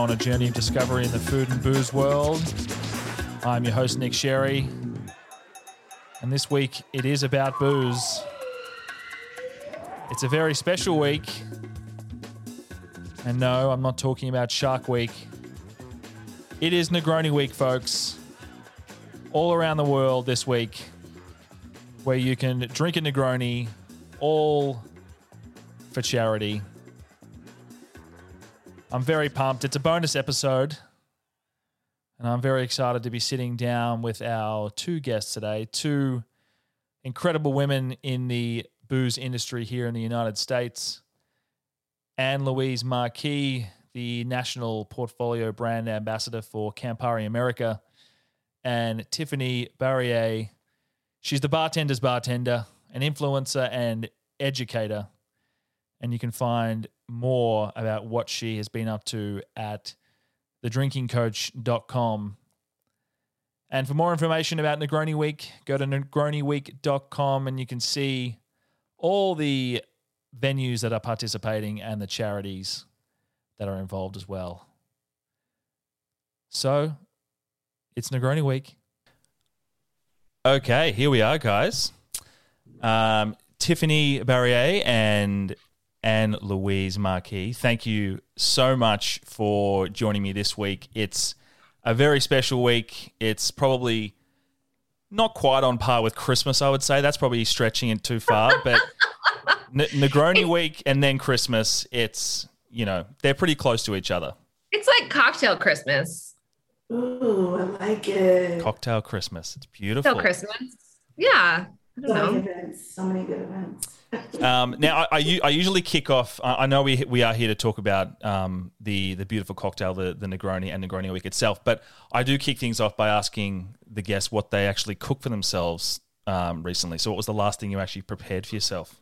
go on a journey of discovery in the food and booze world. I'm your host, Nick Sherry. And this week it is about booze. It's a very special week. And no, I'm not talking about Shark Week. It is Negroni Week, folks. All around the world this week, where you can drink a Negroni, all for charity. I'm very pumped. It's a bonus episode. And I'm very excited to be sitting down with our two guests today, two incredible women in the booze industry here in the United States. Anne Louise Marquis, the national portfolio brand ambassador for Campari America, and Tiffanie Barriere. She's the bartender's bartender, an influencer and educator. And you can find more about what she has been up to at thedrinkingcoach.com. And for more information about Negroni Week, go to negroniweek.com and you can see all the venues that are participating and the charities that are involved as well. So it's Negroni Week. Okay, here we are, guys. Um, Tiffanie Barriere and Anne Louise Marquis, thank you so much for joining me this week. It's a very special week. It's probably not quite on par with Christmas, I would say. That's probably stretching it too far, but N- Negroni week and then Christmas, it's, you know, they're pretty close to each other. It's like cocktail Christmas. Ooh, I like it. Cocktail Christmas. It's beautiful. Cocktail Christmas. Yeah. I don't So many know. events, so many good events. Um, now, I usually kick off. I I know we we are here to talk about um, the the beautiful cocktail, the the Negroni and Negroni Week itself. But I do kick things off by asking the guests what they actually cook for themselves um, recently. So, what was the last thing you actually prepared for yourself?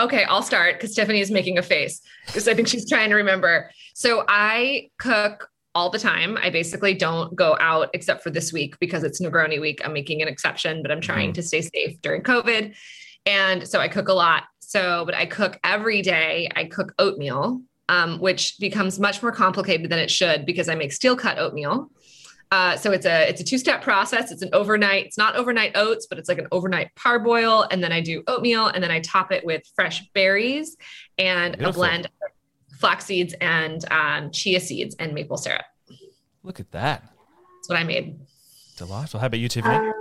Okay, I'll start because Tiffanie is making a face because I think she's trying to remember. So I cook all the time. I basically don't go out except for this week because it's Negroni week. I'm making an exception, but I'm trying to stay safe during COVID. And so I cook a lot. So, but I cook every day. I cook oatmeal, um, which becomes much more complicated than it should because I make steel cut oatmeal. Uh, so it's a it's a two step process. It's an overnight. It's not overnight oats, but it's like an overnight parboil, and then I do oatmeal, and then I top it with fresh berries and Beautiful. a blend of flax seeds and um, chia seeds and maple syrup. Look at that, That's what I made. delightful. How about you, Tiffanie? Um,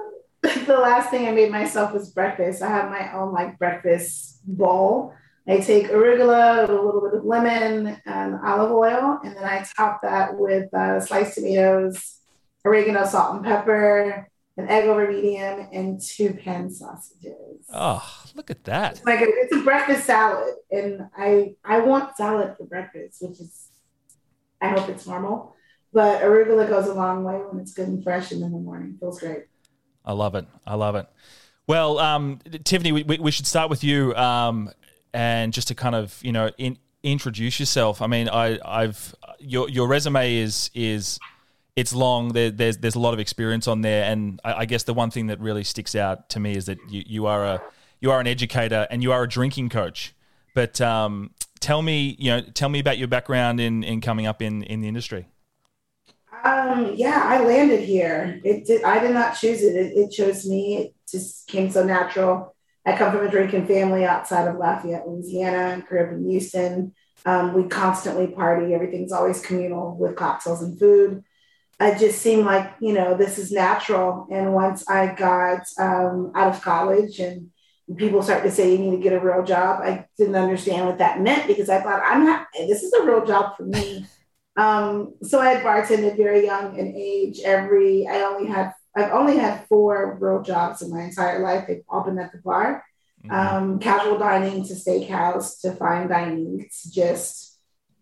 the last thing I made myself was breakfast. I have my own like breakfast bowl. I take arugula, a little bit of lemon, and olive oil, and then I top that with uh, sliced tomatoes, oregano, salt, and pepper, an egg over medium, and two pan sausages. oh, look at that. It's like a, it's a breakfast salad, and I I want salad for breakfast, which is I hope it's normal. But arugula goes a long way when it's good and fresh, and in the morning feels great. I love it. I love it. Well, um, Tiffanie, we, we should start with you, um, and just to kind of you know in, introduce yourself. I mean, I, I've your your resume is is it's long. There, there's there's a lot of experience on there, and I, I guess the one thing that really sticks out to me is that you, you are a you are an educator and you are a drinking coach. But um, tell me, you know, tell me about your background in in coming up in in the industry. Um, yeah, I landed here. It did. I did not choose it. It, it chose me. It just came so natural. I come from a drinking family outside of Lafayette, Louisiana, grew up in Houston. Um, we constantly party. Everything's always communal with cocktails and food. It just seemed like you know this is natural. And once I got um, out of college and people started to say you need to get a real job, I didn't understand what that meant because I thought I'm not. This is a real job for me. Um, so I had bartended very young in age. Every I only had I've only had four real jobs in my entire life. They've all been at the bar, um, casual dining to steakhouse to fine dining to just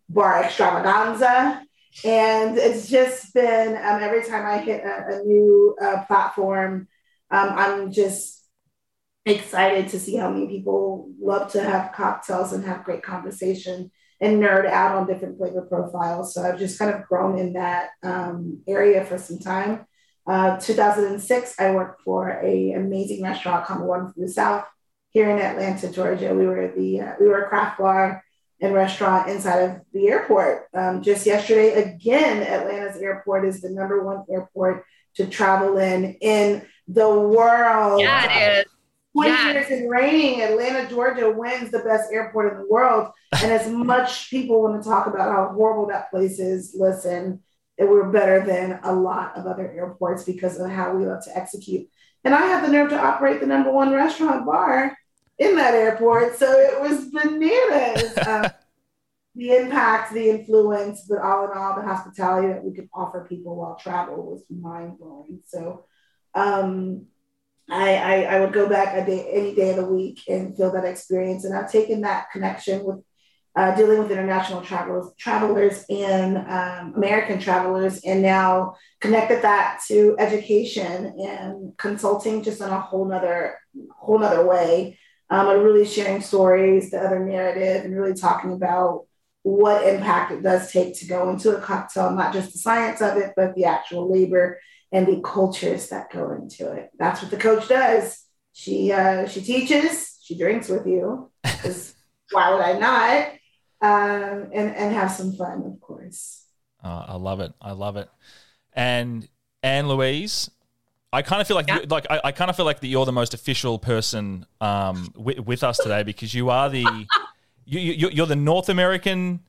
bar extravaganza. And it's just been um, every time I hit a, a new uh, platform, um, I'm just excited to see how many people love to have cocktails and have great conversation and nerd out on different flavor profiles. So I've just kind of grown in that um, area for some time. Uh, 2006, I worked for a amazing restaurant called One Flew South here in Atlanta, Georgia. We were the uh, we were a craft bar, and restaurant inside of the airport. Um, just yesterday, again, Atlanta's airport is the number one airport to travel in in the world. Yeah, it is. 20 Yeah. years in reigning, Atlanta, Georgia wins the best airport in the world. And as much people want to talk about how horrible that place is, listen, we're better than a lot of other airports because of how we love to execute. And I have the nerve to operate the number one restaurant bar in that airport. So it was bananas. Uh, the impact, the influence, but all in all, the hospitality that we could offer people while travel was mind blowing. So um, I, I, I would go back a day, any day of the week and feel that experience. And I've taken that connection with uh, dealing with international travelers, travelers and um, American travelers, and now connected that to education and consulting just in a whole nother, whole nother way. Um, and really sharing stories, the other narrative, and really talking about what impact it does take to go into a cocktail, not just the science of it, but the actual labor and the cultures that go into it. That's what the coach does. She uh, she teaches, she drinks with you, because why would I not? Um, and and have some fun, of course. Uh, I love it. I love it. And Anne Louise, I kind of feel like Yeah. you, like I, I kind of feel like that you're the most official person um, with, with us today because you are the you, you you're the North American.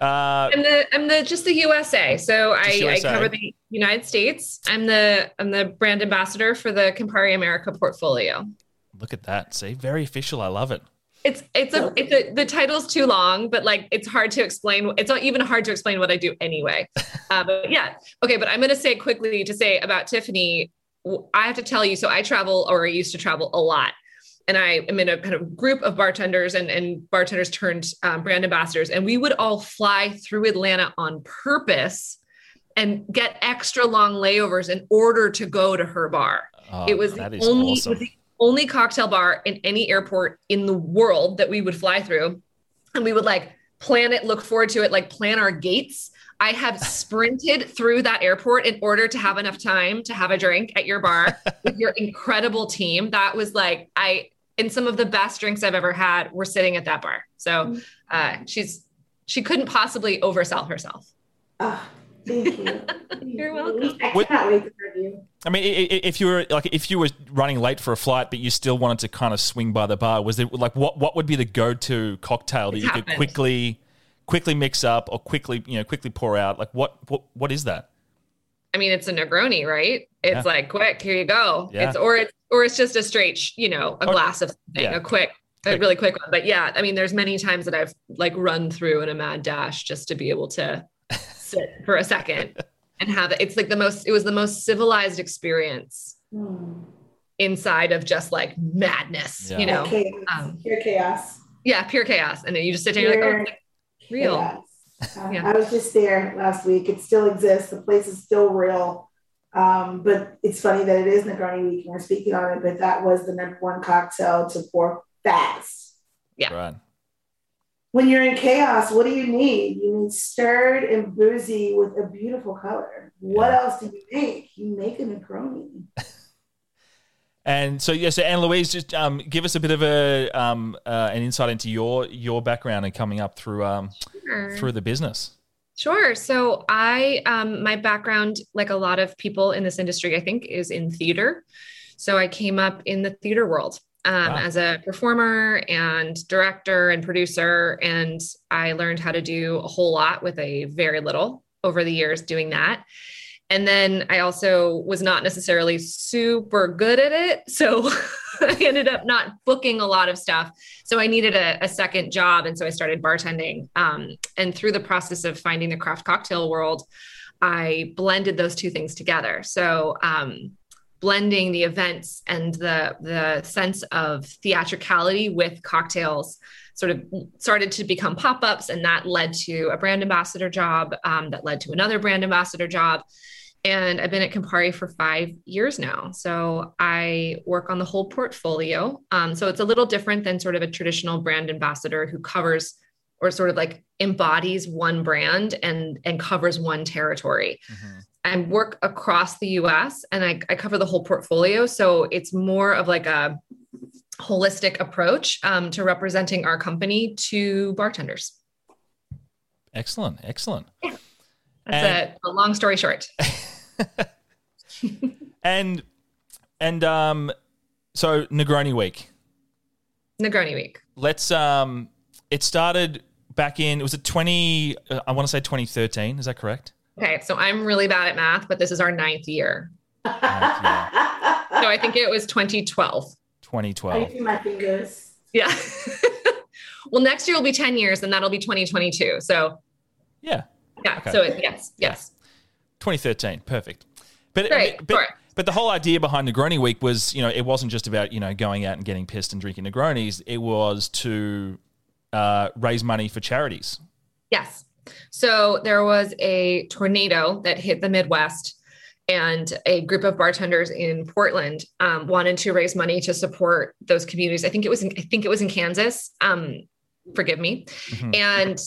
Uh, I'm the I'm the just the USA. So I, Just I cover the United States. I'm the I'm the brand ambassador for the Campari America portfolio. look at that. See, very official. I love it. It's it's a it's a the title's too long, but like it's hard to explain. It's not even hard to explain what I do anyway. Uh, but yeah, okay. But I'm going to say quickly to say about Tiffanie. I have to tell you. So I travel, or I used to travel a lot, and I am in a kind of group of bartenders and and bartenders turned um, brand ambassadors, and we would all fly through Atlanta on purpose and get extra long layovers in order to go to her bar. Oh, it was the only awesome. was the only cocktail bar in any airport in the world that we would fly through and we would like plan it look forward to it like plan our gates. I have sprinted through that airport in order to have enough time to have a drink at your bar with your incredible team. That was like i and some of the best drinks i've ever had were sitting at that bar so uh, she's she couldn't possibly oversell herself Ah, thank you. You're welcome. I What- cannot wait to serve you. I mean, i- i- if you were like if you were running late for a flight, but you still wanted to kind of swing by the bar, was there like what what would be the go to cocktail that It's you could quickly quickly mix up or quickly you know quickly pour out? Like what what what is that? I mean, it's a Negroni, right? It's Yeah. like quick, here you go. Yeah. It's or it's or it's just a straight, sh- you know, a Or- glass of something, yeah. a quick, a really quick one. But yeah, I mean, there's many times that I've like run through in a mad dash just to be able to sit for a second and have it. It's like the most. It was the most civilized experience Hmm. inside of just like madness, Yeah. you know? chaos. um, pure chaos. Yeah, pure chaos. And then you just sit there, you're like, oh, like real. chaos. Yeah. I was just there last week. It still exists. The place is still real. Um, but it's funny that it is Negroni week and we're speaking on it, but that was the number one cocktail to pour fast. Yeah. Right. When you're in chaos, what do you need? You need stirred and boozy with a beautiful color. What Yeah. else do you make? You make a Negroni. And so yeah, so Anne Louise, just um, give us a bit of a um, uh, an insight into your your background and coming up through um, Sure. through the business. Sure. So I, um, my background, like a lot of people in this industry, I think, is in theater. So I came up in the theater world um, Wow. as a performer and director and producer, and I learned how to do a whole lot with a very little over the years doing that. And then I also was not necessarily super good at it. So I ended up not booking a lot of stuff. So I needed a, a second job. And so I started bartending. Um, and through the process of finding the craft cocktail world, I blended those two things together. So, um, blending the events and the the sense of theatricality with cocktails sort of started to become pop-ups and that led to a brand ambassador job um, that led to another brand ambassador job and I've been at Campari for five years now. So I work on the whole portfolio. Um, so it's a little different than sort of a traditional brand ambassador who covers or sort of like embodies one brand and and covers one territory. I work across the US and I, I cover the whole portfolio. So it's more of like a holistic approach um, to representing our company to bartenders. Excellent, excellent. Yeah. That's and, a, a long story short. and and um, so Negroni Week. Negroni Week. Let's um, it started back in was it twenty? Uh, I want to say twenty thirteen. Is that correct? Okay, so I'm really bad at math, but this is our ninth year. Ninth year. so I think it was 2012. 2012. I see my fingers. Yeah. well, next year will be 10 years, and that'll be 2022. So yeah. Yeah. Okay. So it, yes, yes. 2013. Perfect. But, Great, but, but the whole idea behind Negroni Week was, you know, it wasn't just about, you know, going out and getting pissed and drinking Negronis. It was to uh, raise money for charities. Yes. So there was a tornado that hit the Midwest and a group of bartenders in Portland um, wanted to raise money to support those communities. I think it was in, I think it was in Kansas. Um, forgive me. Mm-hmm. And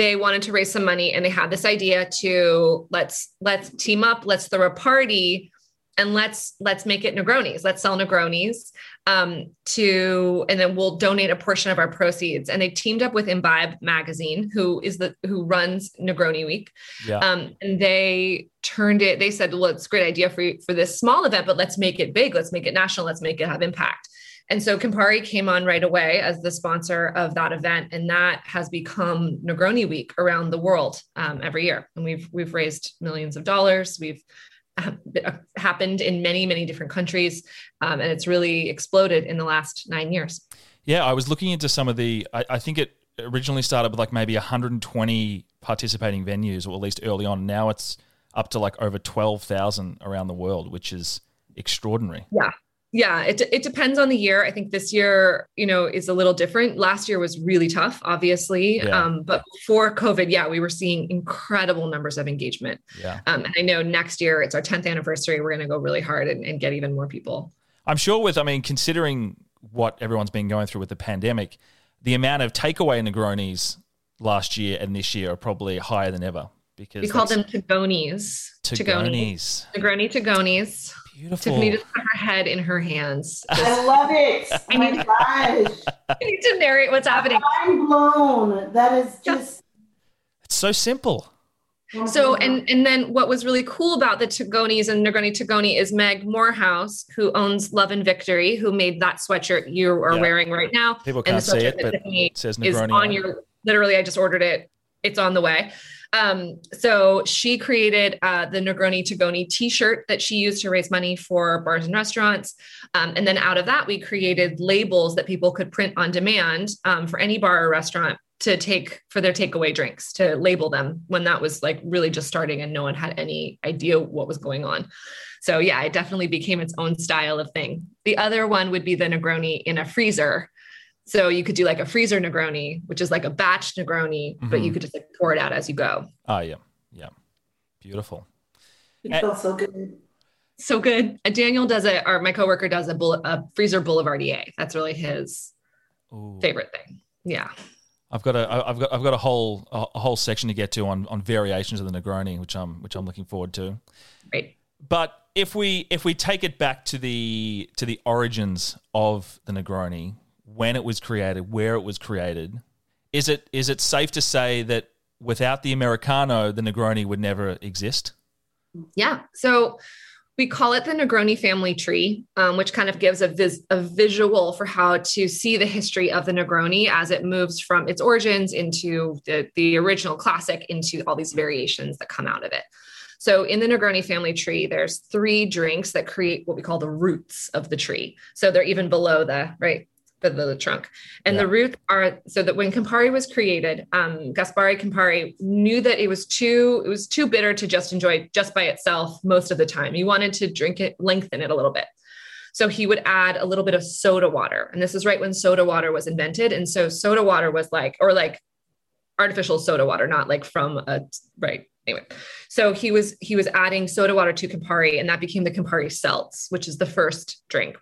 they wanted to raise some money and they had this idea to let's let's team up, let's throw a party and let's let's make it Negronis. Let's sell Negronis um, to, and then we'll donate a portion of our proceeds. And they teamed up with Imbibe Magazine, who is the who runs Negroni Week. Yeah. Um, and they turned it. They said, "Well, it's a great idea for for this small event, but let's make it big. Let's make it national. Let's make it have impact." And so Campari came on right away as the sponsor of that event, and that has become Negroni Week around the world um, every year. And we've we've raised millions of dollars. We've uh, happened in many many different countries, um, and it's really exploded in the last nine years. Yeah, I was looking into some of the. I, I think it originally started with like maybe 120 participating venues, or at least early on. Now it's up to like over 12,000 around the world, which is extraordinary. Yeah, yeah it, it depends on the year. I think this year you know is a little different. Last year was really tough obviously yeah. um, but before covid yeah we were seeing incredible numbers of engagement. Yeah. Um, and i know next year it's our 10th anniversary. We're going to go really hard and, and get even more people. I'm sure with i mean considering what everyone's been going through with the pandemic the amount of takeaway negronis last year and this year are probably higher than ever because we call them tagonis. Tagonis. Negroni tagonis Beautiful. Tiffanie just put her head in her hands. I love it. Oh my gosh. I need to narrate what's happening. I'm blown. That is just. It's so simple. Oh so and and then what was really cool about the Tagonis and Negroni Tagoni is Meg Morehouse, who owns Love and Victory, who made that sweatshirt you are yeah. wearing right now. People can't see it, but it says Negroni is on your. Literally, I just ordered it. It's on the way. Um, so she created uh, the Negroni Tagoni t-shirt that she used to raise money for bars and restaurants. Um, and then out of that, we created labels that people could print on demand um, for any bar or restaurant to take for their takeaway drinks to label them when that was like really just starting and no one had any idea what was going on. So yeah, it definitely became its own style of thing. The other one would be the Negroni in a freezer, so you could do like a freezer Negroni, which is like a batch Negroni, mm-hmm. but you mm-hmm. could just like pour it out as you go. Oh yeah, yeah, beautiful. It feels so good. So good. Uh, Daniel does it, or my coworker does a, bull, a freezer boulevardier. That's really his Ooh. favorite thing. Yeah. I've got a I've got I've got a whole a whole section to get to on on variations of the Negroni, which I'm which I'm looking forward to. Right. But if we if we take it back to the to the origins of the Negroni, when it was created, where it was created. Is it is it safe to say that without the Americano, the Negroni would never exist? Yeah. So we call it the Negroni family tree, um, which kind of gives a, vis- a visual for how to see the history of the Negroni as it moves from its origins into the, the original classic into all these variations that come out of it. So in the Negroni family tree, there's three drinks that create what we call the roots of the tree. So they're even below the right the, the, the trunk. And yeah. the roots are so that when Campari was created, um, Gaspare Campari knew that it was too it was too bitter to just enjoy just by itself most of the time. He wanted to drink it, lengthen it a little bit. So he would add a little bit of soda water. And this is right when soda water was invented. And so soda water was like, or like artificial soda water, not like from a right. Anyway, so he was he was adding soda water to Campari, and that became the Campari Seltz, which is the first drink.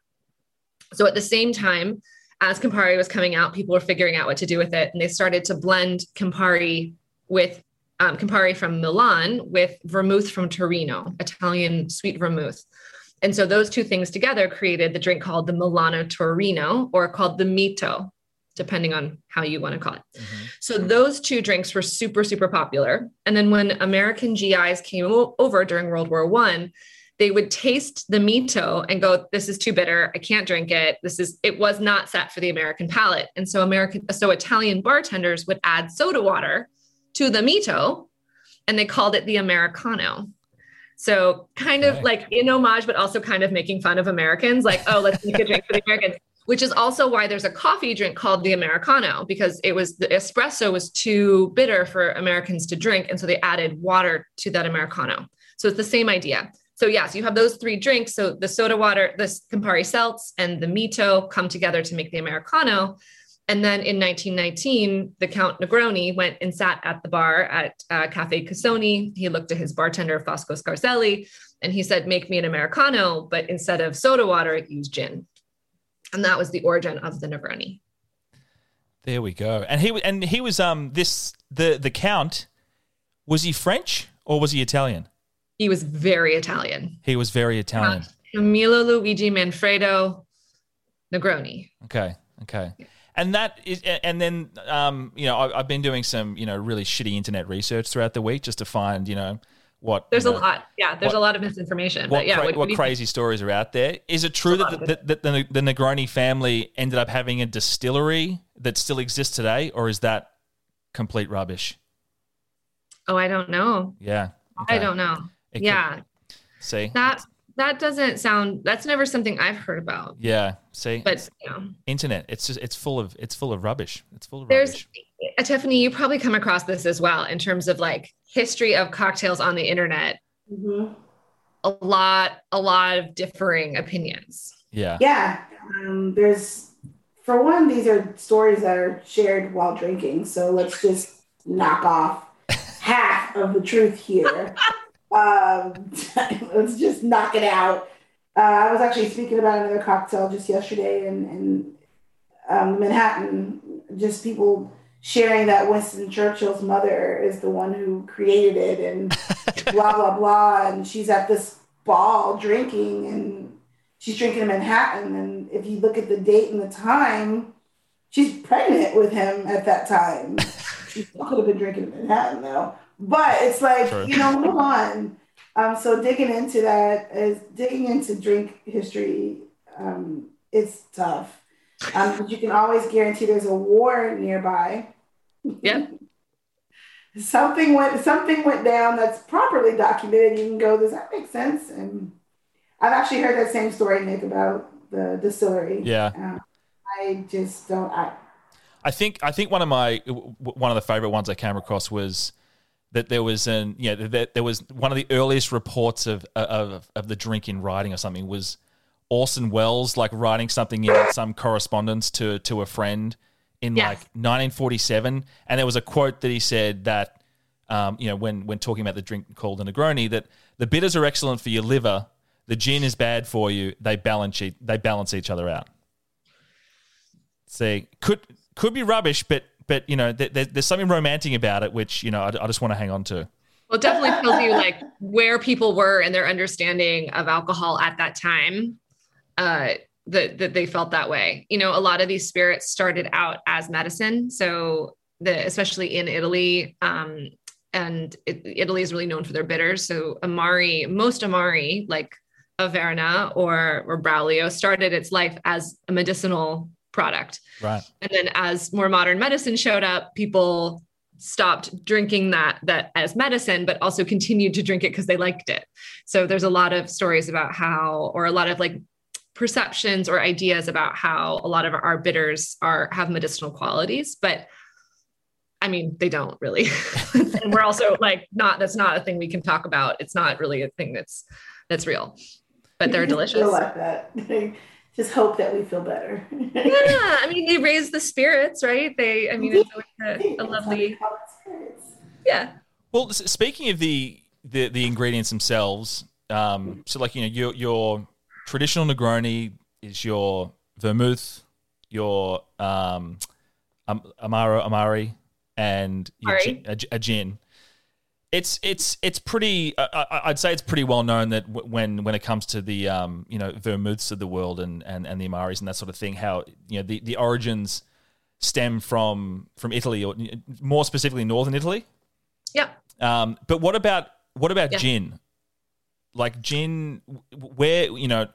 So at the same time, as Campari was coming out, people were figuring out what to do with it. And they started to blend Campari with um, Campari from Milan with vermouth from Torino, Italian sweet vermouth. And so those two things together created the drink called the Milano Torino or called the Mito, depending on how you want to call it. Mm-hmm. So those two drinks were super, super popular. And then when American GIs came over during World War One, they would taste the Mito and go, "This is too bitter. I can't drink it. This is it was not set for the American palate." And so American, so Italian bartenders would add soda water to the Mito, and they called it the Americano. So kind of like in homage, but also kind of making fun of Americans, like, oh, let's make a drink for the Americans, which is also why there's a coffee drink called the Americano, because it was the espresso was too bitter for Americans to drink. And so they added water to that Americano. So it's the same idea. So yes, you have those three drinks. So the soda water, the Campari Seltz, and the Mito come together to make the Americano. And then in 1919, the Count Negroni went and sat at the bar at uh, Cafe Casoni. He looked at his bartender, Fosco Scarselli, and he said, Make me an Americano, but instead of soda water, use gin. And that was the origin of the Negroni. There we go. And he and he was um this the the Count was he French or was he Italian? He was very Italian. He was very Italian. Camillo Luigi Manfredo Negroni. Okay. Okay. And that is, and then um, you know, I, have been doing some you know really shitty internet research throughout the week just to find you know what there's a lot yeah there's what, a lot of misinformation what, but yeah what, what crazy think? stories are out there is it true that, the, that the, the negroni family ended up having a distillery that still exists today or is that complete rubbish oh i don't know yeah okay. i don't know it yeah could, see that that doesn't sound that's never something I've heard about. Yeah. See, but you know, internet, it's just it's full of it's full of rubbish. It's full of There's, rubbish. Uh, Tiffanie, you probably come across this as well in terms of like history of cocktails on the internet. Mm-hmm. A lot, a lot of differing opinions. Yeah. Yeah. Um, there's for one, these are stories that are shared while drinking. So let's just knock off half of the truth here. Um, let's just knock it out. Uh, I was actually speaking about another cocktail just yesterday in, in um, Manhattan. Just people sharing that Winston Churchill's mother is the one who created it, and blah blah blah. And she's at this ball drinking, and she's drinking in Manhattan. And if you look at the date and the time, she's pregnant with him at that time. she could have been drinking in Manhattan though. But it's like, True. you know, move on. Um, so digging into that is digging into drink history. Um, it's tough, um, but you can always guarantee there's a war nearby. Yeah. something went something went down that's properly documented. You can go, does that make sense? And I've actually heard that same story, Nick, about the distillery. Yeah. Um, I just don't. I, I think I think one of my one of the favorite ones I came across was that there was an yeah that there was one of the earliest reports of of of the drink in writing or something was Orson Welles like writing something in some correspondence to to a friend in yes. like 1947 and there was a quote that he said that um, you know when when talking about the drink called a Negroni that the bitters are excellent for your liver the gin is bad for you they balance they balance each other out see could could be rubbish but but you know, th- th- there's something romantic about it, which you know, I, I just want to hang on to. Well, it definitely tells you like where people were and their understanding of alcohol at that time. Uh, that that they felt that way. You know, a lot of these spirits started out as medicine. So the especially in Italy, um, and it, Italy is really known for their bitters. So Amari, most Amari, like Averna or or Braulio, started its life as a medicinal product. Right. And then as more modern medicine showed up, people stopped drinking that that as medicine but also continued to drink it because they liked it. So there's a lot of stories about how or a lot of like perceptions or ideas about how a lot of our bitters are have medicinal qualities, but I mean, they don't really. and we're also like not that's not a thing we can talk about. It's not really a thing that's that's real. But they're delicious. I like that. just hope that we feel better. yeah, I mean, they raise the spirits, right? They, I mean, it's a, a lovely. Yeah. Well, speaking of the the, the ingredients themselves, um, so like you know, your your traditional Negroni is your vermouth, your um, um Amaro Amari, and your gin, a, a, gin. It's it's it's pretty. I, I'd say it's pretty well known that w- when when it comes to the um you know vermouths of the world and and and the amaris and that sort of thing, how you know the the origins stem from from Italy or more specifically northern Italy. Yeah. Um, but what about what about Yeah. gin? Like gin, where you know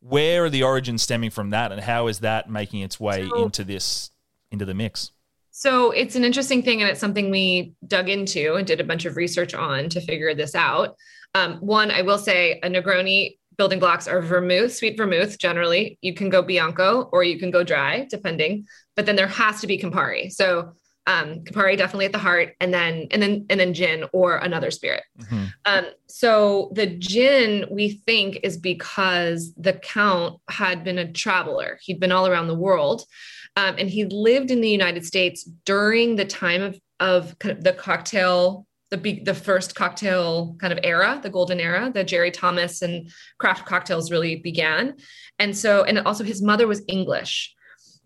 where are the origins stemming from that, and how is that making its way So- into this into the mix? So it's an interesting thing, and it's something we dug into and did a bunch of research on to figure this out. Um, one, I will say, a Negroni building blocks are vermouth, sweet vermouth. Generally, you can go Bianco or you can go dry, depending. But then there has to be Campari. So um, Campari definitely at the heart, and then and then and then gin or another spirit. Mhm. Um, so the gin we think is because the count had been a traveler. He'd been all around the world, um, and he lived in the United States during the time of of the cocktail, the be- the first cocktail kind of era, the golden era, the Jerry Thomas and craft cocktails really began, and so and also his mother was English,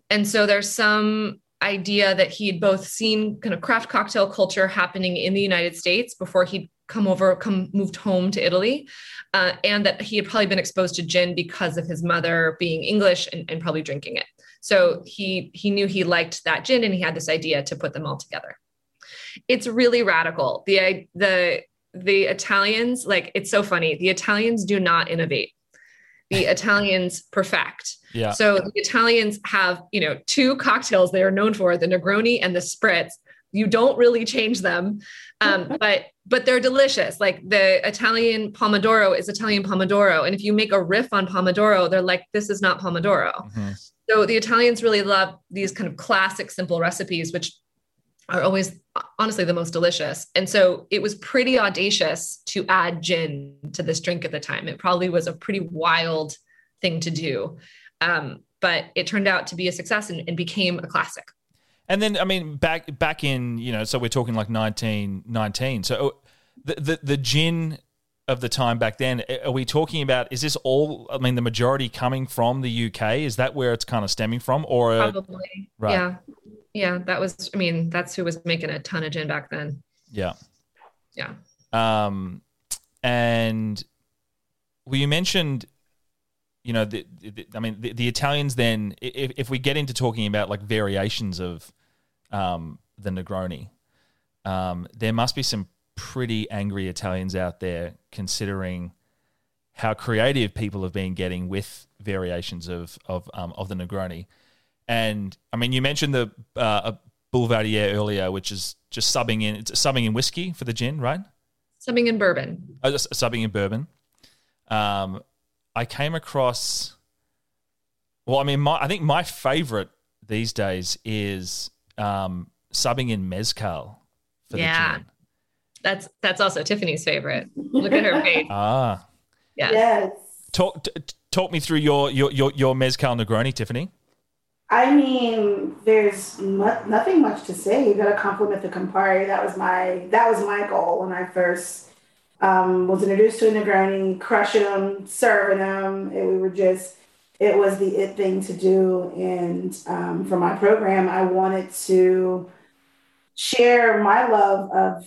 and so there's some idea that he'd both seen kind of craft cocktail culture happening in the United States before he'd come over, come moved home to Italy, uh, and that he had probably been exposed to gin because of his mother being English and, and probably drinking it. So he he knew he liked that gin, and he had this idea to put them all together. It's really radical. The the the Italians like it's so funny. The Italians do not innovate. The Italians perfect. Yeah. So the Italians have, you know, two cocktails they are known for, the Negroni and the Spritz. You don't really change them, um, but but they're delicious. Like the Italian Pomodoro is Italian Pomodoro, and if you make a riff on Pomodoro, they're like, this is not Pomodoro. Mhm. So the Italians really love these kind of classic, simple recipes, which are always honestly the most delicious. And so it was pretty audacious to add gin to this drink at the time. It probably was a pretty wild thing to do. Um, but it turned out to be a success and, and became a classic. And then, I mean, back back in, you know, so we're talking like nineteen nineteen. So uh, the, the the gin of the time back then, are we talking about? Is this all? I mean, the majority coming from the UK? Is that where it's kind of stemming from, or uh, Probably. right. Yeah. Yeah. That was, I mean, that's who was making a ton of gin back then. yeah, Yeah. um, and well, you mentioned, you know, the, the, I mean, the, the Italians. Then, if if we get into talking about like variations of um, the Negroni, um, there must be some pretty angry Italians out there, considering how creative people have been getting with variations of of um, of the Negroni. And I mean, you mentioned the uh, Boulevardier earlier, which is just subbing in it's subbing in whiskey for the gin, right? Something in bourbon. s- subbing in bourbon. Um, I came across. Well, I mean, my I think my favorite these days is um, subbing in mezcal for Yeah. the gin. That's, that's also Tiffanie's favorite. Look at her face. Ah, Yes. Yes. talk t- t- talk me through your your your, your mezcal Negroni, Tiffanie. I mean, there's mu- nothing much to say. You got to compliment the Campari. That was my that was my goal when I first um, was introduced to a Negroni, crushing them, serving them. It, we were just it was the it thing to do. And um, for my program, I wanted to share my love of.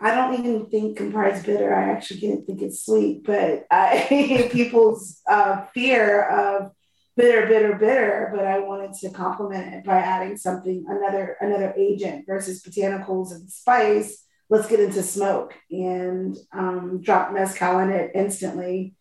I don't even think Campari is bitter. I actually didn't think it's sweet, but I, people's uh, fear of bitter, bitter, bitter, but I wanted to complement it by adding something, another another agent versus botanicals and spice. Let's get into smoke and um, drop mezcal in it instantly,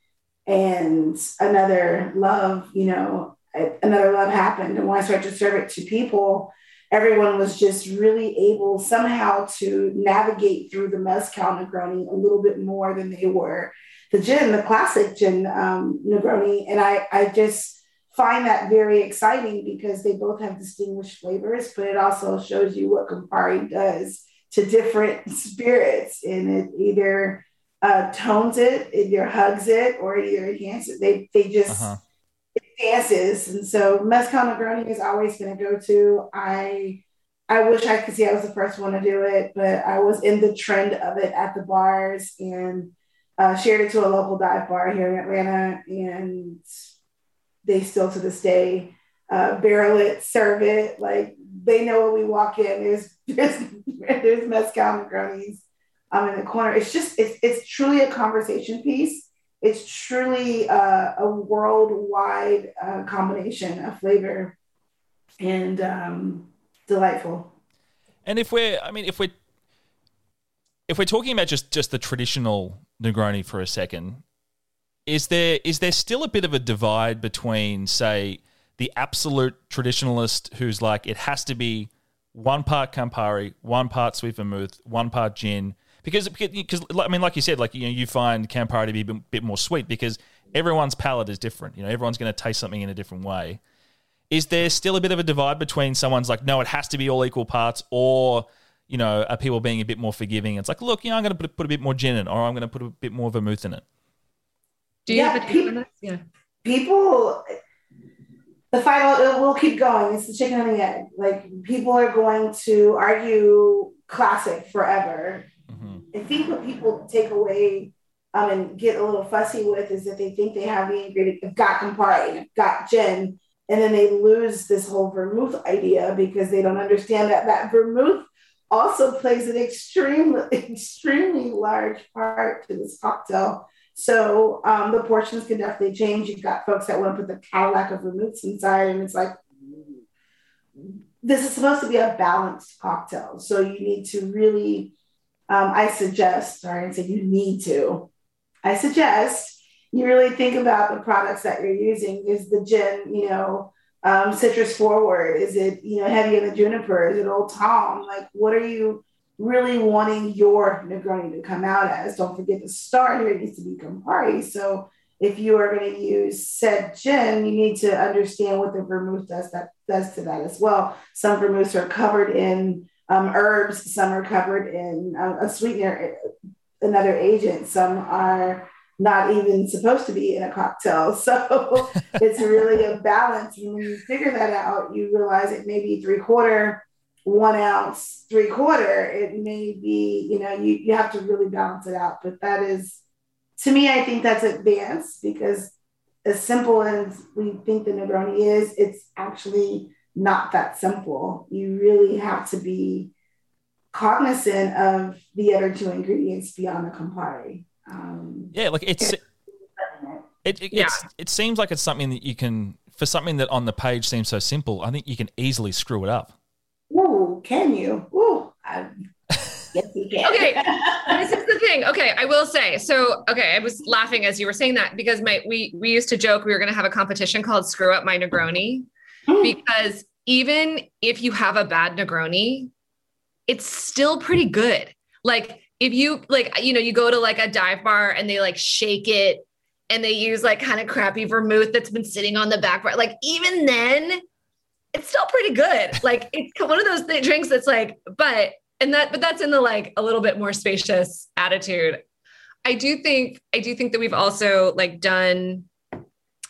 and another love, you know, another love happened. And when I started to serve it to people, everyone was just really able somehow to navigate through the mezcal Negroni a little bit more than they were the gin, the classic gin um, Negroni, and I I just find that very exciting because they both have distinguished flavors, but it also shows you what Campari does to different spirits, and it either uh, tones it, it either hugs it, or it either enhances it. They they just Uh-huh. Dances, and so mezcal Negroni is always going to go to. I I wish I could see I was the first one to do it, but I was in the trend of it at the bars and uh, shared it to a local dive bar here in Atlanta, and they still to this day uh, barrel it, serve it. Like they know when we walk in, there's there's, there's mezcal Negronis um, in the corner. It's just it's it's truly a conversation piece. It's truly a, a worldwide uh, combination of flavor and um, delightful. And if we're, I mean, if we're if we're talking about just just the traditional Negroni for a second, is there is there still a bit of a divide between, say, the absolute traditionalist who's like it has to be one part Campari, one part sweet vermouth, one part gin, because because I mean, like you said, like you know, you find Campari to be a bit, bit more sweet because everyone's palate is different. You know, everyone's going to taste something in a different way. Is there still a bit of a divide between someone's like, no, it has to be all equal parts, or you know, are people being a bit more forgiving? It's like, look, you know, I'm going to put, put a bit more gin in, it, or I'm going to put a bit more vermouth in it. Do you yeah, have a take on this? Yeah. People, the final will, will keep going. It's the chicken and the egg. Like people are going to argue classic forever. Mm-hmm. I think what people take away um, and get a little fussy with is that they think they have the ingredient, have got Campari, got gin, and then they lose this whole vermouth idea because they don't understand that that vermouth also plays an extremely, extremely large part to this cocktail. So um, the portions can definitely change. You've got folks that want to put the Cadillac of vermouths inside, and it's like, this is supposed to be a balanced cocktail. So you need to really, um, I suggest, sorry, I said you need to. I suggest you really think about the products that you're using. Is the gin, you know, um, citrus forward? Is it, you know, heavy in the juniper? Is it Old Tom? Like, what are you really wanting your Negroni to come out as? Don't forget the star here It needs to be Campari. So if you are going to use said gin, you need to understand what the vermouth does that does to that as well. Some vermouths are covered in um, herbs, some are covered in um, a sweetener, another agent, some are not even supposed to be in a cocktail. So it's really a balance. And when you figure that out, you realize it may be three quarter, one ounce, three quarter. It may be, you know, you, you have to really balance it out. But that is, to me, I think that's advanced because as simple as we think the Negroni is, it's actually not that simple. You really have to be cognizant of the other two ingredients beyond the Campari. Um, yeah, like it's it, it, yeah. it seems like it's something that you can for something that on the page seems so simple. I think you can easily screw it up. Ooh, can you? Ooh, I, yes, you can. okay, this is the thing. Okay, I will say. So, okay, I was laughing as you were saying that because my we we used to joke we were going to have a competition called "Screw Up My Negroni," mm. because even if you have a bad Negroni, it's still pretty good. Like if you like, you know, you go to like a dive bar and they like shake it and they use like kind of crappy vermouth that's been sitting on the back bar, like even then, it's still pretty good. Like it's one of those th- drinks that's like, but and that, but that's in the like a little bit more spacious attitude. I do think, I do think that we've also like done,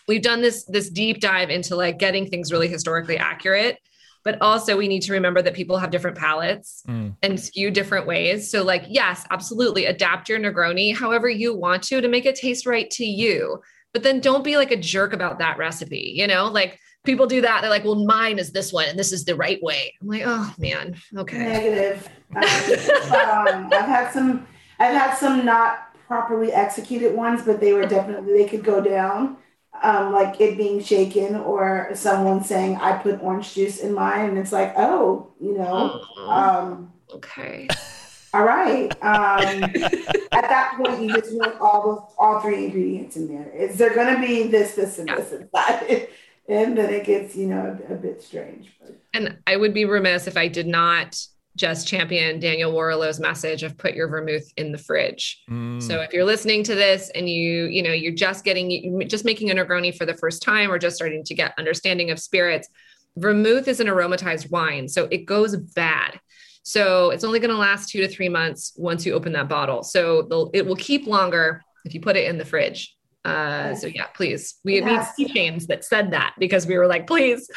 we've done this this deep dive into like getting things really historically accurate but also we need to remember that people have different palates mm. and skew different ways. So, like, yes, absolutely adapt your Negroni however you want to to make it taste right to you. But then don't be like a jerk about that recipe, you know? Like people do that. They're like, well, mine is this one and this is the right way. I'm like, oh man, okay. Negative. Um, I've had some, I've had some not properly executed ones, but they were definitely, they could go down um, like it being shaken or someone saying I put orange juice in mine, and it's like, oh, you know, mm-hmm. um, okay, all right. Um, at that point, you just want all the all three ingredients in there. Is there going to be this, this, and yeah. this inside? and then it gets, you know, a, a bit strange. But. And I would be remiss if I did not just champion Daniel Warrilow's message of put your vermouth in the fridge. Mm. So if you're listening to this and you, you know, you're just getting, just making a Negroni for the first time or just starting to get understanding of spirits, vermouth is an aromatized wine. So it goes bad. So it's only going to last two to three months once you open that bottle. So it will keep longer if you put it in the fridge. Uh, so yeah, please. We had these keychains that said that because we were like, please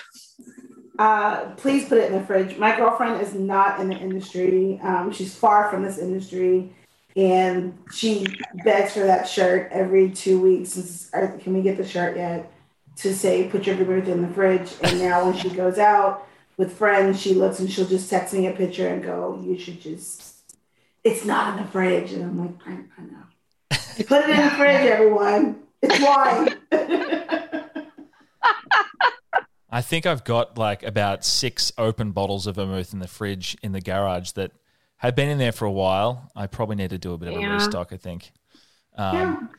uh, please put it in the fridge. My girlfriend is not in the industry. Um, she's far from this industry. And she begs for that shirt every two weeks. Can we get the shirt yet? To say, put your vermouth in the fridge. And now when she goes out with friends, she looks and she'll just text me a picture and go, you should just. it's not in the fridge. And I'm like, I, I know. Put it in the fridge, everyone. It's wine. I think I've got like about six open bottles of vermouth in the fridge in the garage that have been in there for a while. I probably need to do a bit of Yeah. a restock. I think. Um,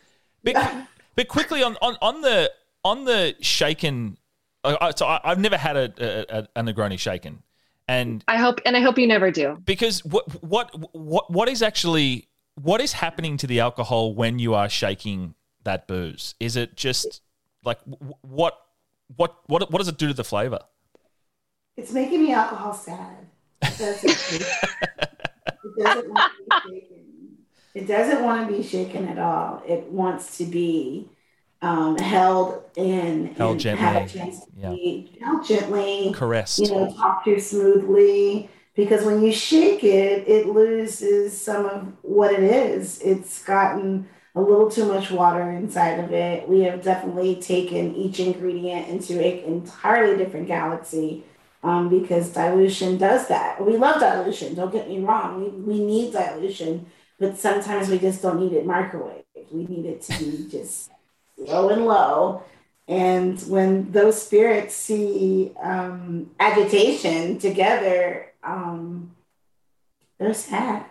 Yeah. but, but quickly on, on, on the on the shaken, so I, I've never had a, a, a, a Negroni shaken, and I hope, and I hope you never do. because what what what what is actually what is happening to the alcohol when you are shaking that booze? Is it just like what what what what does it do to the flavor? It's making me alcohol sad. It doesn't, it doesn't want to be shaken. It doesn't want to be shaken at all. It wants to be um, held in Held and gently, have a chance to yeah. be held gently. Caressed. You know, talk to smoothly. Because when you shake it, it loses some of what it is. It's gotten a little too much water inside of it. We have definitely taken each ingredient into an entirely different galaxy um, because dilution does that. We love dilution, don't get me wrong. We, we need dilution, but sometimes we just don't need it microwave. We need it to be just low and low. And when those spirits see um, agitation together, um, they're sad.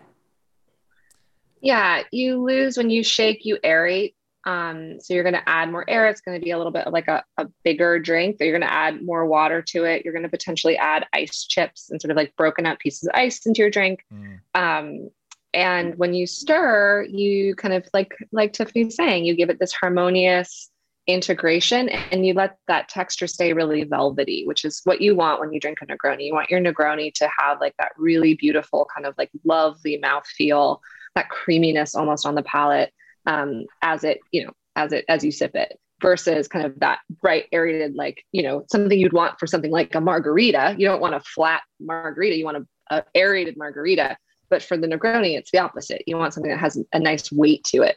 Yeah, you lose when you shake, you aerate. Um, so you're going to add more air. It's going to be a little bit of like a, a bigger drink. You're going to add more water to it. You're going to potentially add ice chips and sort of like broken up pieces of ice into your drink. Mm. Um, and when you stir, you kind of like like Tiffanie's saying, you give it this harmonious integration and you let that texture stay really velvety, which is what you want when you drink a Negroni. You want your Negroni to have like that really beautiful kind of like lovely mouth feel, that creaminess almost on the palate um, as it, you know, as it as you sip it versus kind of that bright aerated like you know something you'd want for something like a margarita you don't want a flat margarita you want a, a aerated margarita but for the Negroni, it's the opposite. You want something that has a nice weight to it.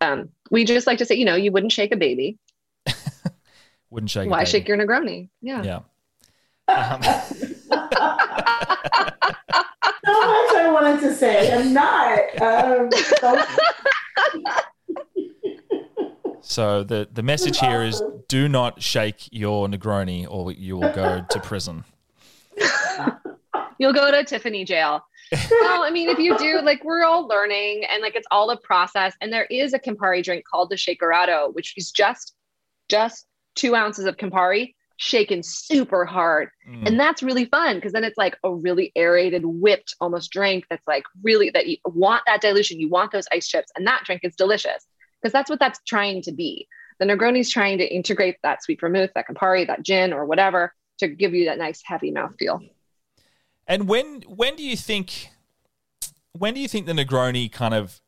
Um, we just like to say, you know, you wouldn't shake a baby. Wouldn't shake. Why shake your Negroni? Yeah. Yeah. Um, so I wanted to say. I'm not. Um, so- so the the message here is: do not shake your Negroni, or you will go to prison. You'll go to Tiffanie jail. no, I mean, if you do, like, we're all learning and like it's all a process. And there is a Campari drink called the Shakerato, which is just just two ounces of Campari shaken super hard. Mm. And that's really fun because then it's like a really aerated, whipped almost drink that's like really that you want that dilution. You want those ice chips, and that drink is delicious because that's what that's trying to be. The Negroni's trying to integrate that sweet vermouth, that Campari, that gin, or whatever to give you that nice heavy mouthfeel. And when when do you think when do you think the Negroni kind of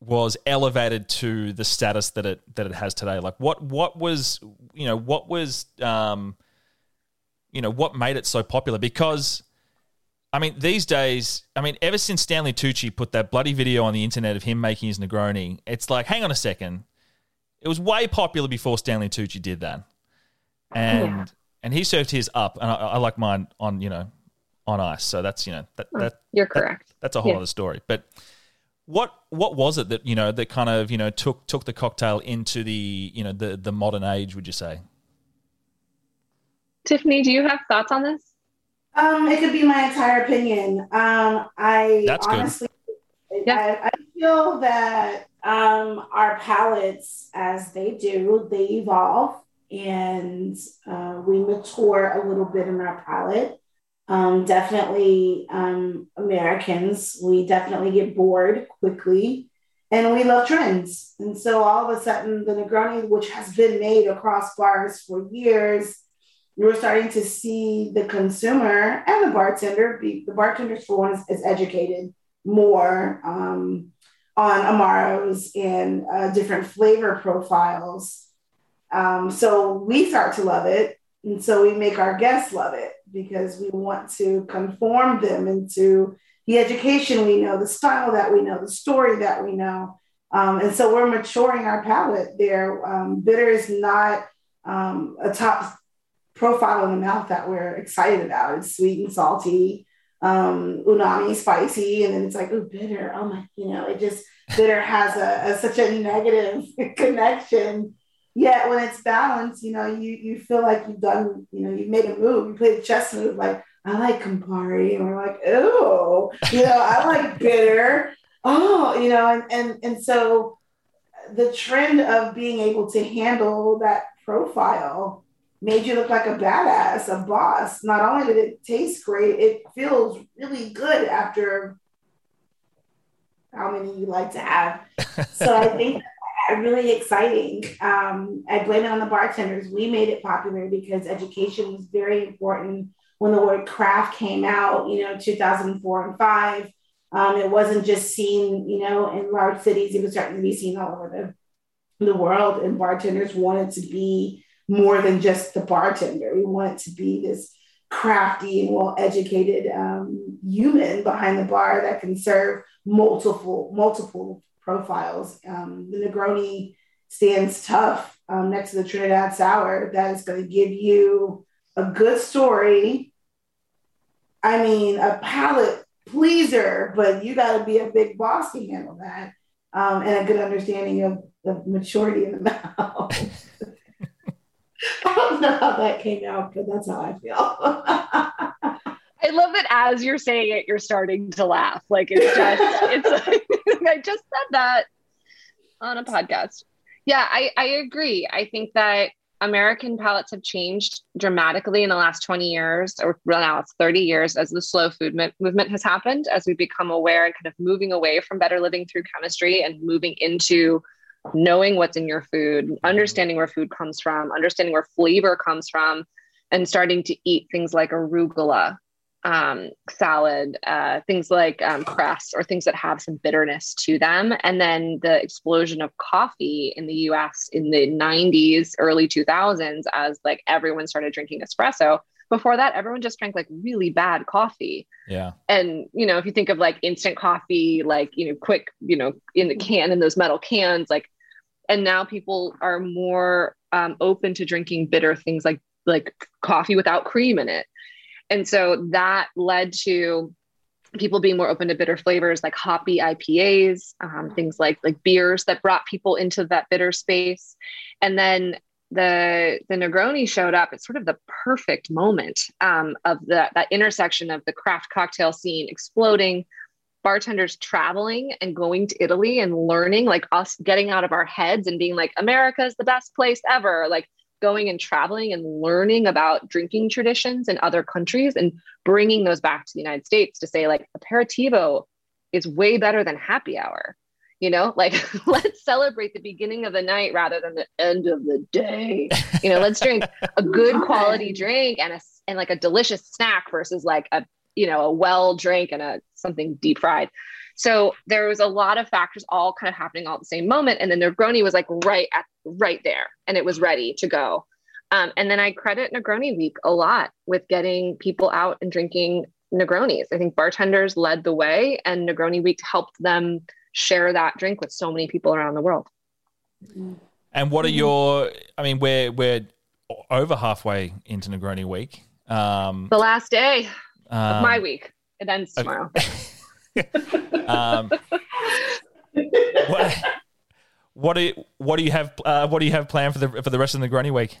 was elevated to the status that it that it has today? Like what what was you know what was um you know what made it so popular? Because I mean these days, I mean ever since Stanley Tucci put that bloody video on the internet of him making his Negroni, it's like hang on a second, it was way popular before Stanley Tucci did that, and Yeah. and he served his up, and I, I like mine on you know on ice. So that's you know that that You're correct. that's a whole Yeah. other story. But what what was it that you know that kind of you know took took the cocktail into the you know the the modern age? Would you say? Tiffanie, do you have thoughts on this? Um, it could be my entire opinion. Um, I That's honestly, Yeah. I, I feel that um, our palates, as they do, they evolve and uh, we mature a little bit in our palate. Um, definitely, um, Americans, we definitely get bored quickly and we love trends. And so all of a sudden, the Negroni, which has been made across bars for years, we're starting to see the consumer and the bartender be the bartenders for is educated more um, on amaros and uh, different flavor profiles um, so we start to love it and so we make our guests love it because we want to conform them into the education we know the style that we know the story that we know um, and so we're maturing our palate there um, bitter is not um, a top profile in the mouth that we're excited about. It's sweet and salty. um, umami spicy, and then it's like, oh, bitter. Oh my, you know, it just bitter has a, a such a negative connection. Yet when it's balanced, you know, you you feel like you've done, you know, you've made a move, you played a chess move, like I like Campari, and we're like, oh, you know, I like bitter. Oh, you know, and and and so the trend of being able to handle that profile made you look like a badass, a boss. Not only did it taste great, it feels really good after how many you like to have. so I think really exciting. Um, I blame it on the bartenders. We made it popular because education was very important when the word craft came out, you know, 2004 and five. Um, it wasn't just seen, you know, in large cities. It was starting to be seen all over the, the world. And bartenders wanted to be more than just the bartender. We wanted to be this crafty and well-educated um, human behind the bar that can serve multiple multiple profiles. Um, the Negroni stands tough um, next to the Trinidad Sour. That is going to give you a good story. I mean, a palate pleaser, but you got to be a big boss to handle that, um, and a good understanding of the maturity in the mouth. I don't know how that came out, but that's how I feel. I love that as you're saying it, you're starting to laugh. Like it's just, it's like, I just said that on a podcast. Yeah, I, I agree. I think that American palates have changed dramatically in the last 20 years, or well, now it's 30 years, as the slow food mo- movement has happened, as we become aware and kind of moving away from better living through chemistry and moving into knowing what's in your food, understanding where food comes from, understanding where flavor comes from, and starting to eat things like arugula, um, salad, uh, things like um, cress, or things that have some bitterness to them. And then the explosion of coffee in the US in the 90s, early 2000s, as like everyone started drinking espresso. Before that, everyone just drank like really bad coffee. Yeah. And, you know, if you think of like instant coffee, like, you know, quick, you know, in the can, in those metal cans, like, and now people are more um, open to drinking bitter things like like coffee without cream in it and so that led to people being more open to bitter flavors like hoppy IPAs, um, things like like beers that brought people into that bitter space. And then the the Negroni showed up at sort of the perfect moment um, of the, that intersection of the craft cocktail scene exploding, bartenders traveling and going to Italy and learning, like us getting out of our heads and being like, America is the best place ever. Like going and traveling and learning about drinking traditions in other countries and bringing those back to the United States to say, like, aperitivo is way better than happy hour. You know, like, let's celebrate the beginning of the night rather than the end of the day. You know, let's drink a good quality drink and a and like a delicious snack versus like a you know a well drink and a something deep fried. So there was a lot of factors all kind of happening all at the same moment. And then Negroni was like right at right there and it was ready to go. Um, and then I credit Negroni Week a lot with getting people out and drinking Negronis. I think bartenders led the way and Negroni Week helped them share that drink with so many people around the world. And what are your, I mean, we're, we're over halfway into Negroni Week. Um, the last day um, of my week. It ends tomorrow. um, what, what do you, what do you have uh, what do you have planned for the for the rest of the Negroni week?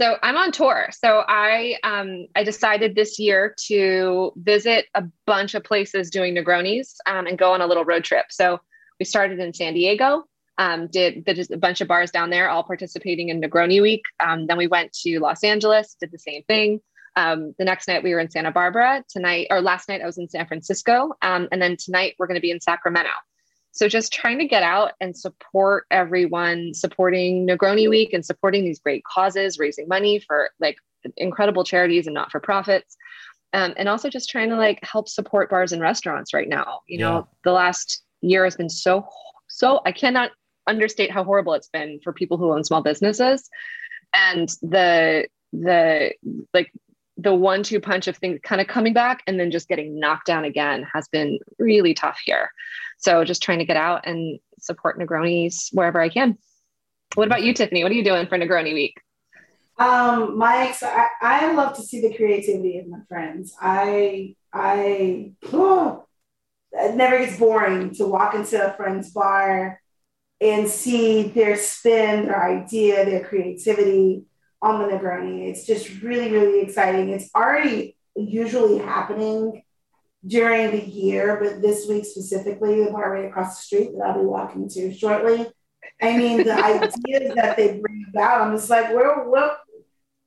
So I'm on tour. So I um, I decided this year to visit a bunch of places doing Negronis um, and go on a little road trip. So we started in San Diego, um, did, did a bunch of bars down there, all participating in Negroni Week. Um, then we went to Los Angeles, did the same thing. Um, the next night we were in Santa Barbara. Tonight, or last night, I was in San Francisco. Um, and then tonight we're going to be in Sacramento. So just trying to get out and support everyone, supporting Negroni Week and supporting these great causes, raising money for like incredible charities and not for profits. Um, and also just trying to like help support bars and restaurants right now. You yeah. know, the last year has been so, so I cannot understate how horrible it's been for people who own small businesses. And the, the like the one two punch of things kind of coming back and then just getting knocked down again has been really tough here. So just trying to get out and support Negronis wherever I can. What about you, Tiffanie? What are you doing for Negroni Week? Um, my I, I love to see the creativity of my friends. I I oh, it never gets boring to walk into a friend's bar and see their spin, their idea, their creativity on the Negroni. It's just really, really exciting. It's already usually happening during the year, but this week specifically, the bar right across the street that I'll be walking to shortly. I mean, the ideas that they bring about, I'm just like, where, what?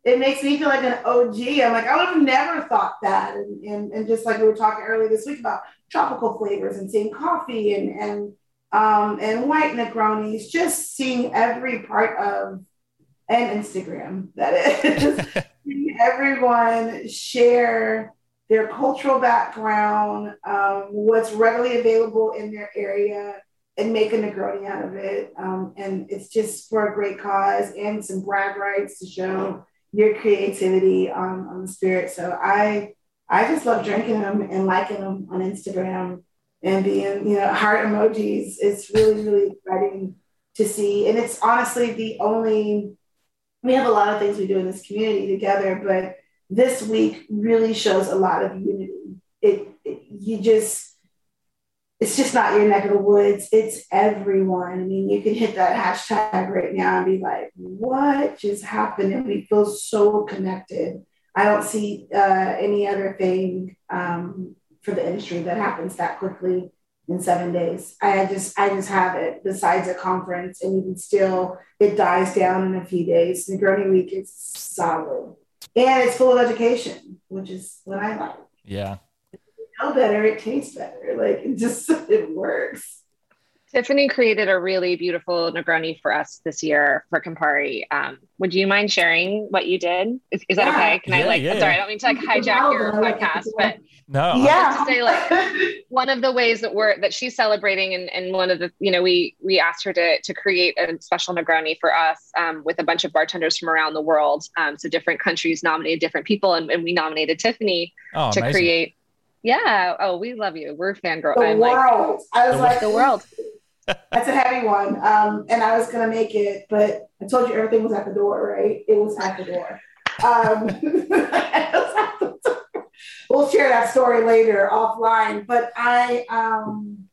It makes me feel like an OG. I'm like, I would have never thought that. And, and, and just like we were talking earlier this week about tropical flavors and seeing coffee and, and, um, and white Negronis, just seeing every part of, and Instagram, that is, everyone share their cultural background, um, what's readily available in their area, and make a Negroni out of it. Um, and it's just for a great cause and some brag rights to show your creativity on, on the spirit. So I I just love drinking them and liking them on Instagram and being, you know, heart emojis. It's really, really exciting to see. And it's honestly the only, we have a lot of things we do in this community together, but this week really shows a lot of unity. It, it, you just it's just not your neck of the woods. It's everyone. I mean, you can hit that hashtag right now and be like, "What just happened?" And we feel so connected. I don't see uh, any other thing um, for the industry that happens that quickly in seven days. I just I just have it. Besides a conference, and even still, it dies down in a few days. Negroni Week is solid and it's full of education, which is what I like. Yeah. You know better, it tastes better. Like it just it works. Tiffanie created a really beautiful Negroni for us this year for Campari. Um, would you mind sharing what you did? Is, is that Yeah. okay? Can I Yeah, like? yeah. Sorry, I don't mean to like hijack your podcast, but No. yeah. to say, like, one of the ways that we're that she's celebrating, and, and one of the you know we we asked her to to create a special Negroni for us um, with a bunch of bartenders from around the world. Um, so different countries nominated different people, and, and we nominated Tiffanie Oh, to amazing. create. Yeah. Oh, we love you. We're fangirl. the I'm like world. I was The like, the world. That's a heavy one. Um, and I was gonna make it, but I told you everything was at the door, right? It was at the door. Um, we'll share that story later offline. But I, um,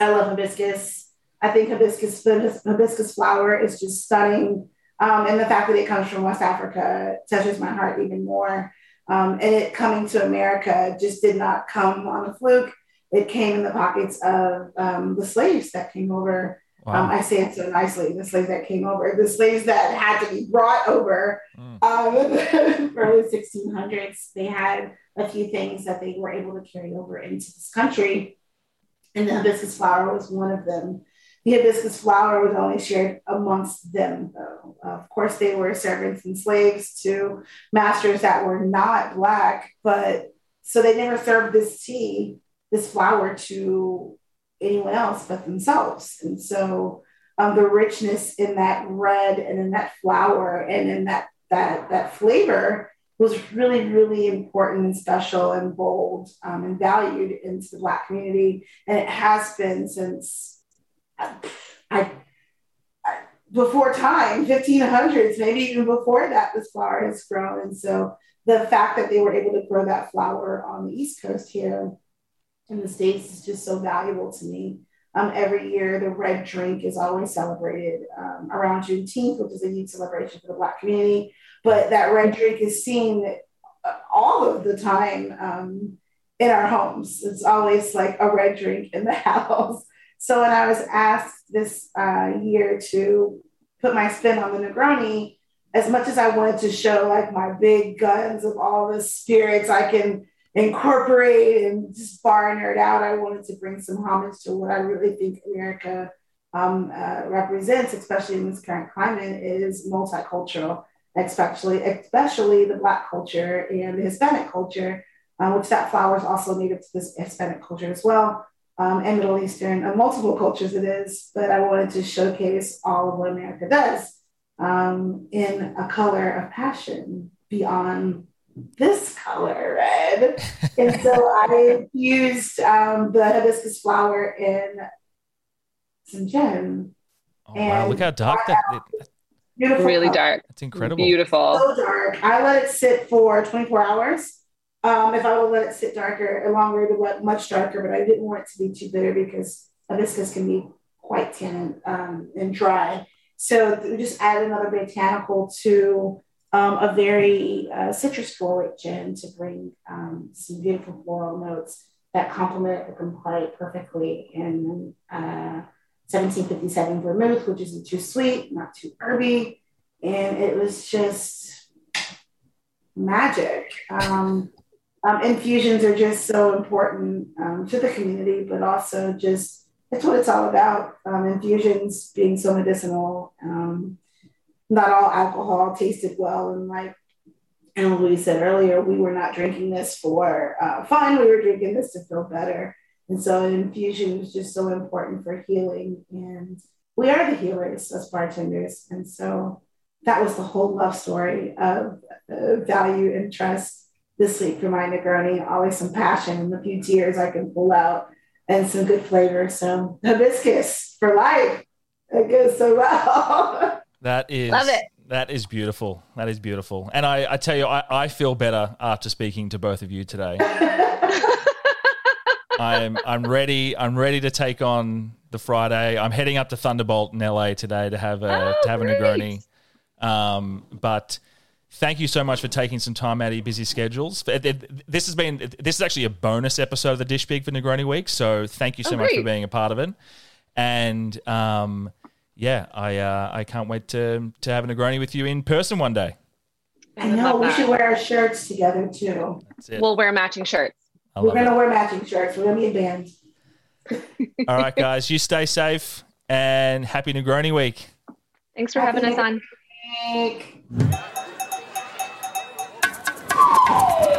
I love hibiscus. I think hibiscus hibiscus flower is just stunning, um, and the fact that it comes from West Africa touches my heart even more. Um, and it coming to America just did not come on a fluke it came in the pockets of um, the slaves that came over. Wow. Um, I say it so nicely, the slaves that came over, the slaves that had to be brought over Mm. um, early 1600s. They had a few things that they were able to carry over into this country, and the hibiscus flower was one of them. The hibiscus flower was only shared amongst them, though. Of course, they were servants and slaves to masters that were not Black, but so they never served this tea this flower to anyone else but themselves. And so um, the richness in that red and in that flower and in that that that flavor was really, really important and special and bold um, and valued into the Black community. And it has been since I, I, I before time, 1500s, maybe even before that, this flower has grown. And so the fact that they were able to grow that flower on the East Coast here in the States is just so valuable to me. Um, every year, the red drink is always celebrated um, around Juneteenth, which is a youth celebration for the Black community. But that red drink is seen uh, all of the time um, in our homes. It's always like a red drink in the house. So when I was asked this uh, year to put my spin on the Negroni, as much as I wanted to show like my big guns of all the spirits I can incorporate and just bar nerd out. I wanted to bring some homage to what I really think America um, uh, represents, especially in this current climate, is multicultural, especially especially the Black culture and the Hispanic culture, uh, which that flower is also native to this Hispanic culture as well, um, and Middle Eastern, uh, multiple cultures it is. But I wanted to showcase all of what America does um, in a color of passion beyond this color red. and so I used um, the hibiscus flower in some gin. Oh, wow. Look how dark that. that- Beautiful. Really color. dark. That's incredible. Beautiful. So dark. I let it sit for 24 hours Um, if I would let it sit darker, longer, it would look much darker, but I didn't want it to be too bitter because hibiscus can be quite tannin um, and dry. So we just add another botanical to um, a very uh, citrus forward gin to bring um, some beautiful floral notes that complement the quite perfectly in uh, 1757 vermouth, which isn't too sweet, not too herby. And it was just magic. Um, um, infusions are just so important um, to the community, but also just that's what it's all about. Um, infusions being so medicinal. Not all alcohol tasted well, and like and we said earlier, we were not drinking this for uh, fun. We were drinking this to feel better. And so infusion is just so important for healing. And we are the healers as bartenders. And so that was the whole love story of uh, value and trust this week for my Negroni. Always some passion and a few tears I can pull out and some good flavor. So hibiscus for life. It goes so well. That is Love it. That is beautiful. That is beautiful. And I, I tell you, I, I feel better after speaking to both of you today. I'm I'm ready. I'm ready to take on the Friday. I'm heading up to Thunderbolt in LA today to have a Oh, to have a. Negroni. Um, but thank you so much for taking some time out of your busy schedules. Th- th- This has been this is actually a bonus episode of the Dish Big for Negroni Week. So thank you so Oh, much for being a part of it. And um, yeah, I uh, I can't wait to to have a Negroni with you in person one day. I know we should wear our shirts together too. We'll wear matching shirts. We're gonna it. wear matching shirts. We're gonna be in bands. All right, guys, you stay safe and happy Negroni week. Thanks for happy having us on. Week.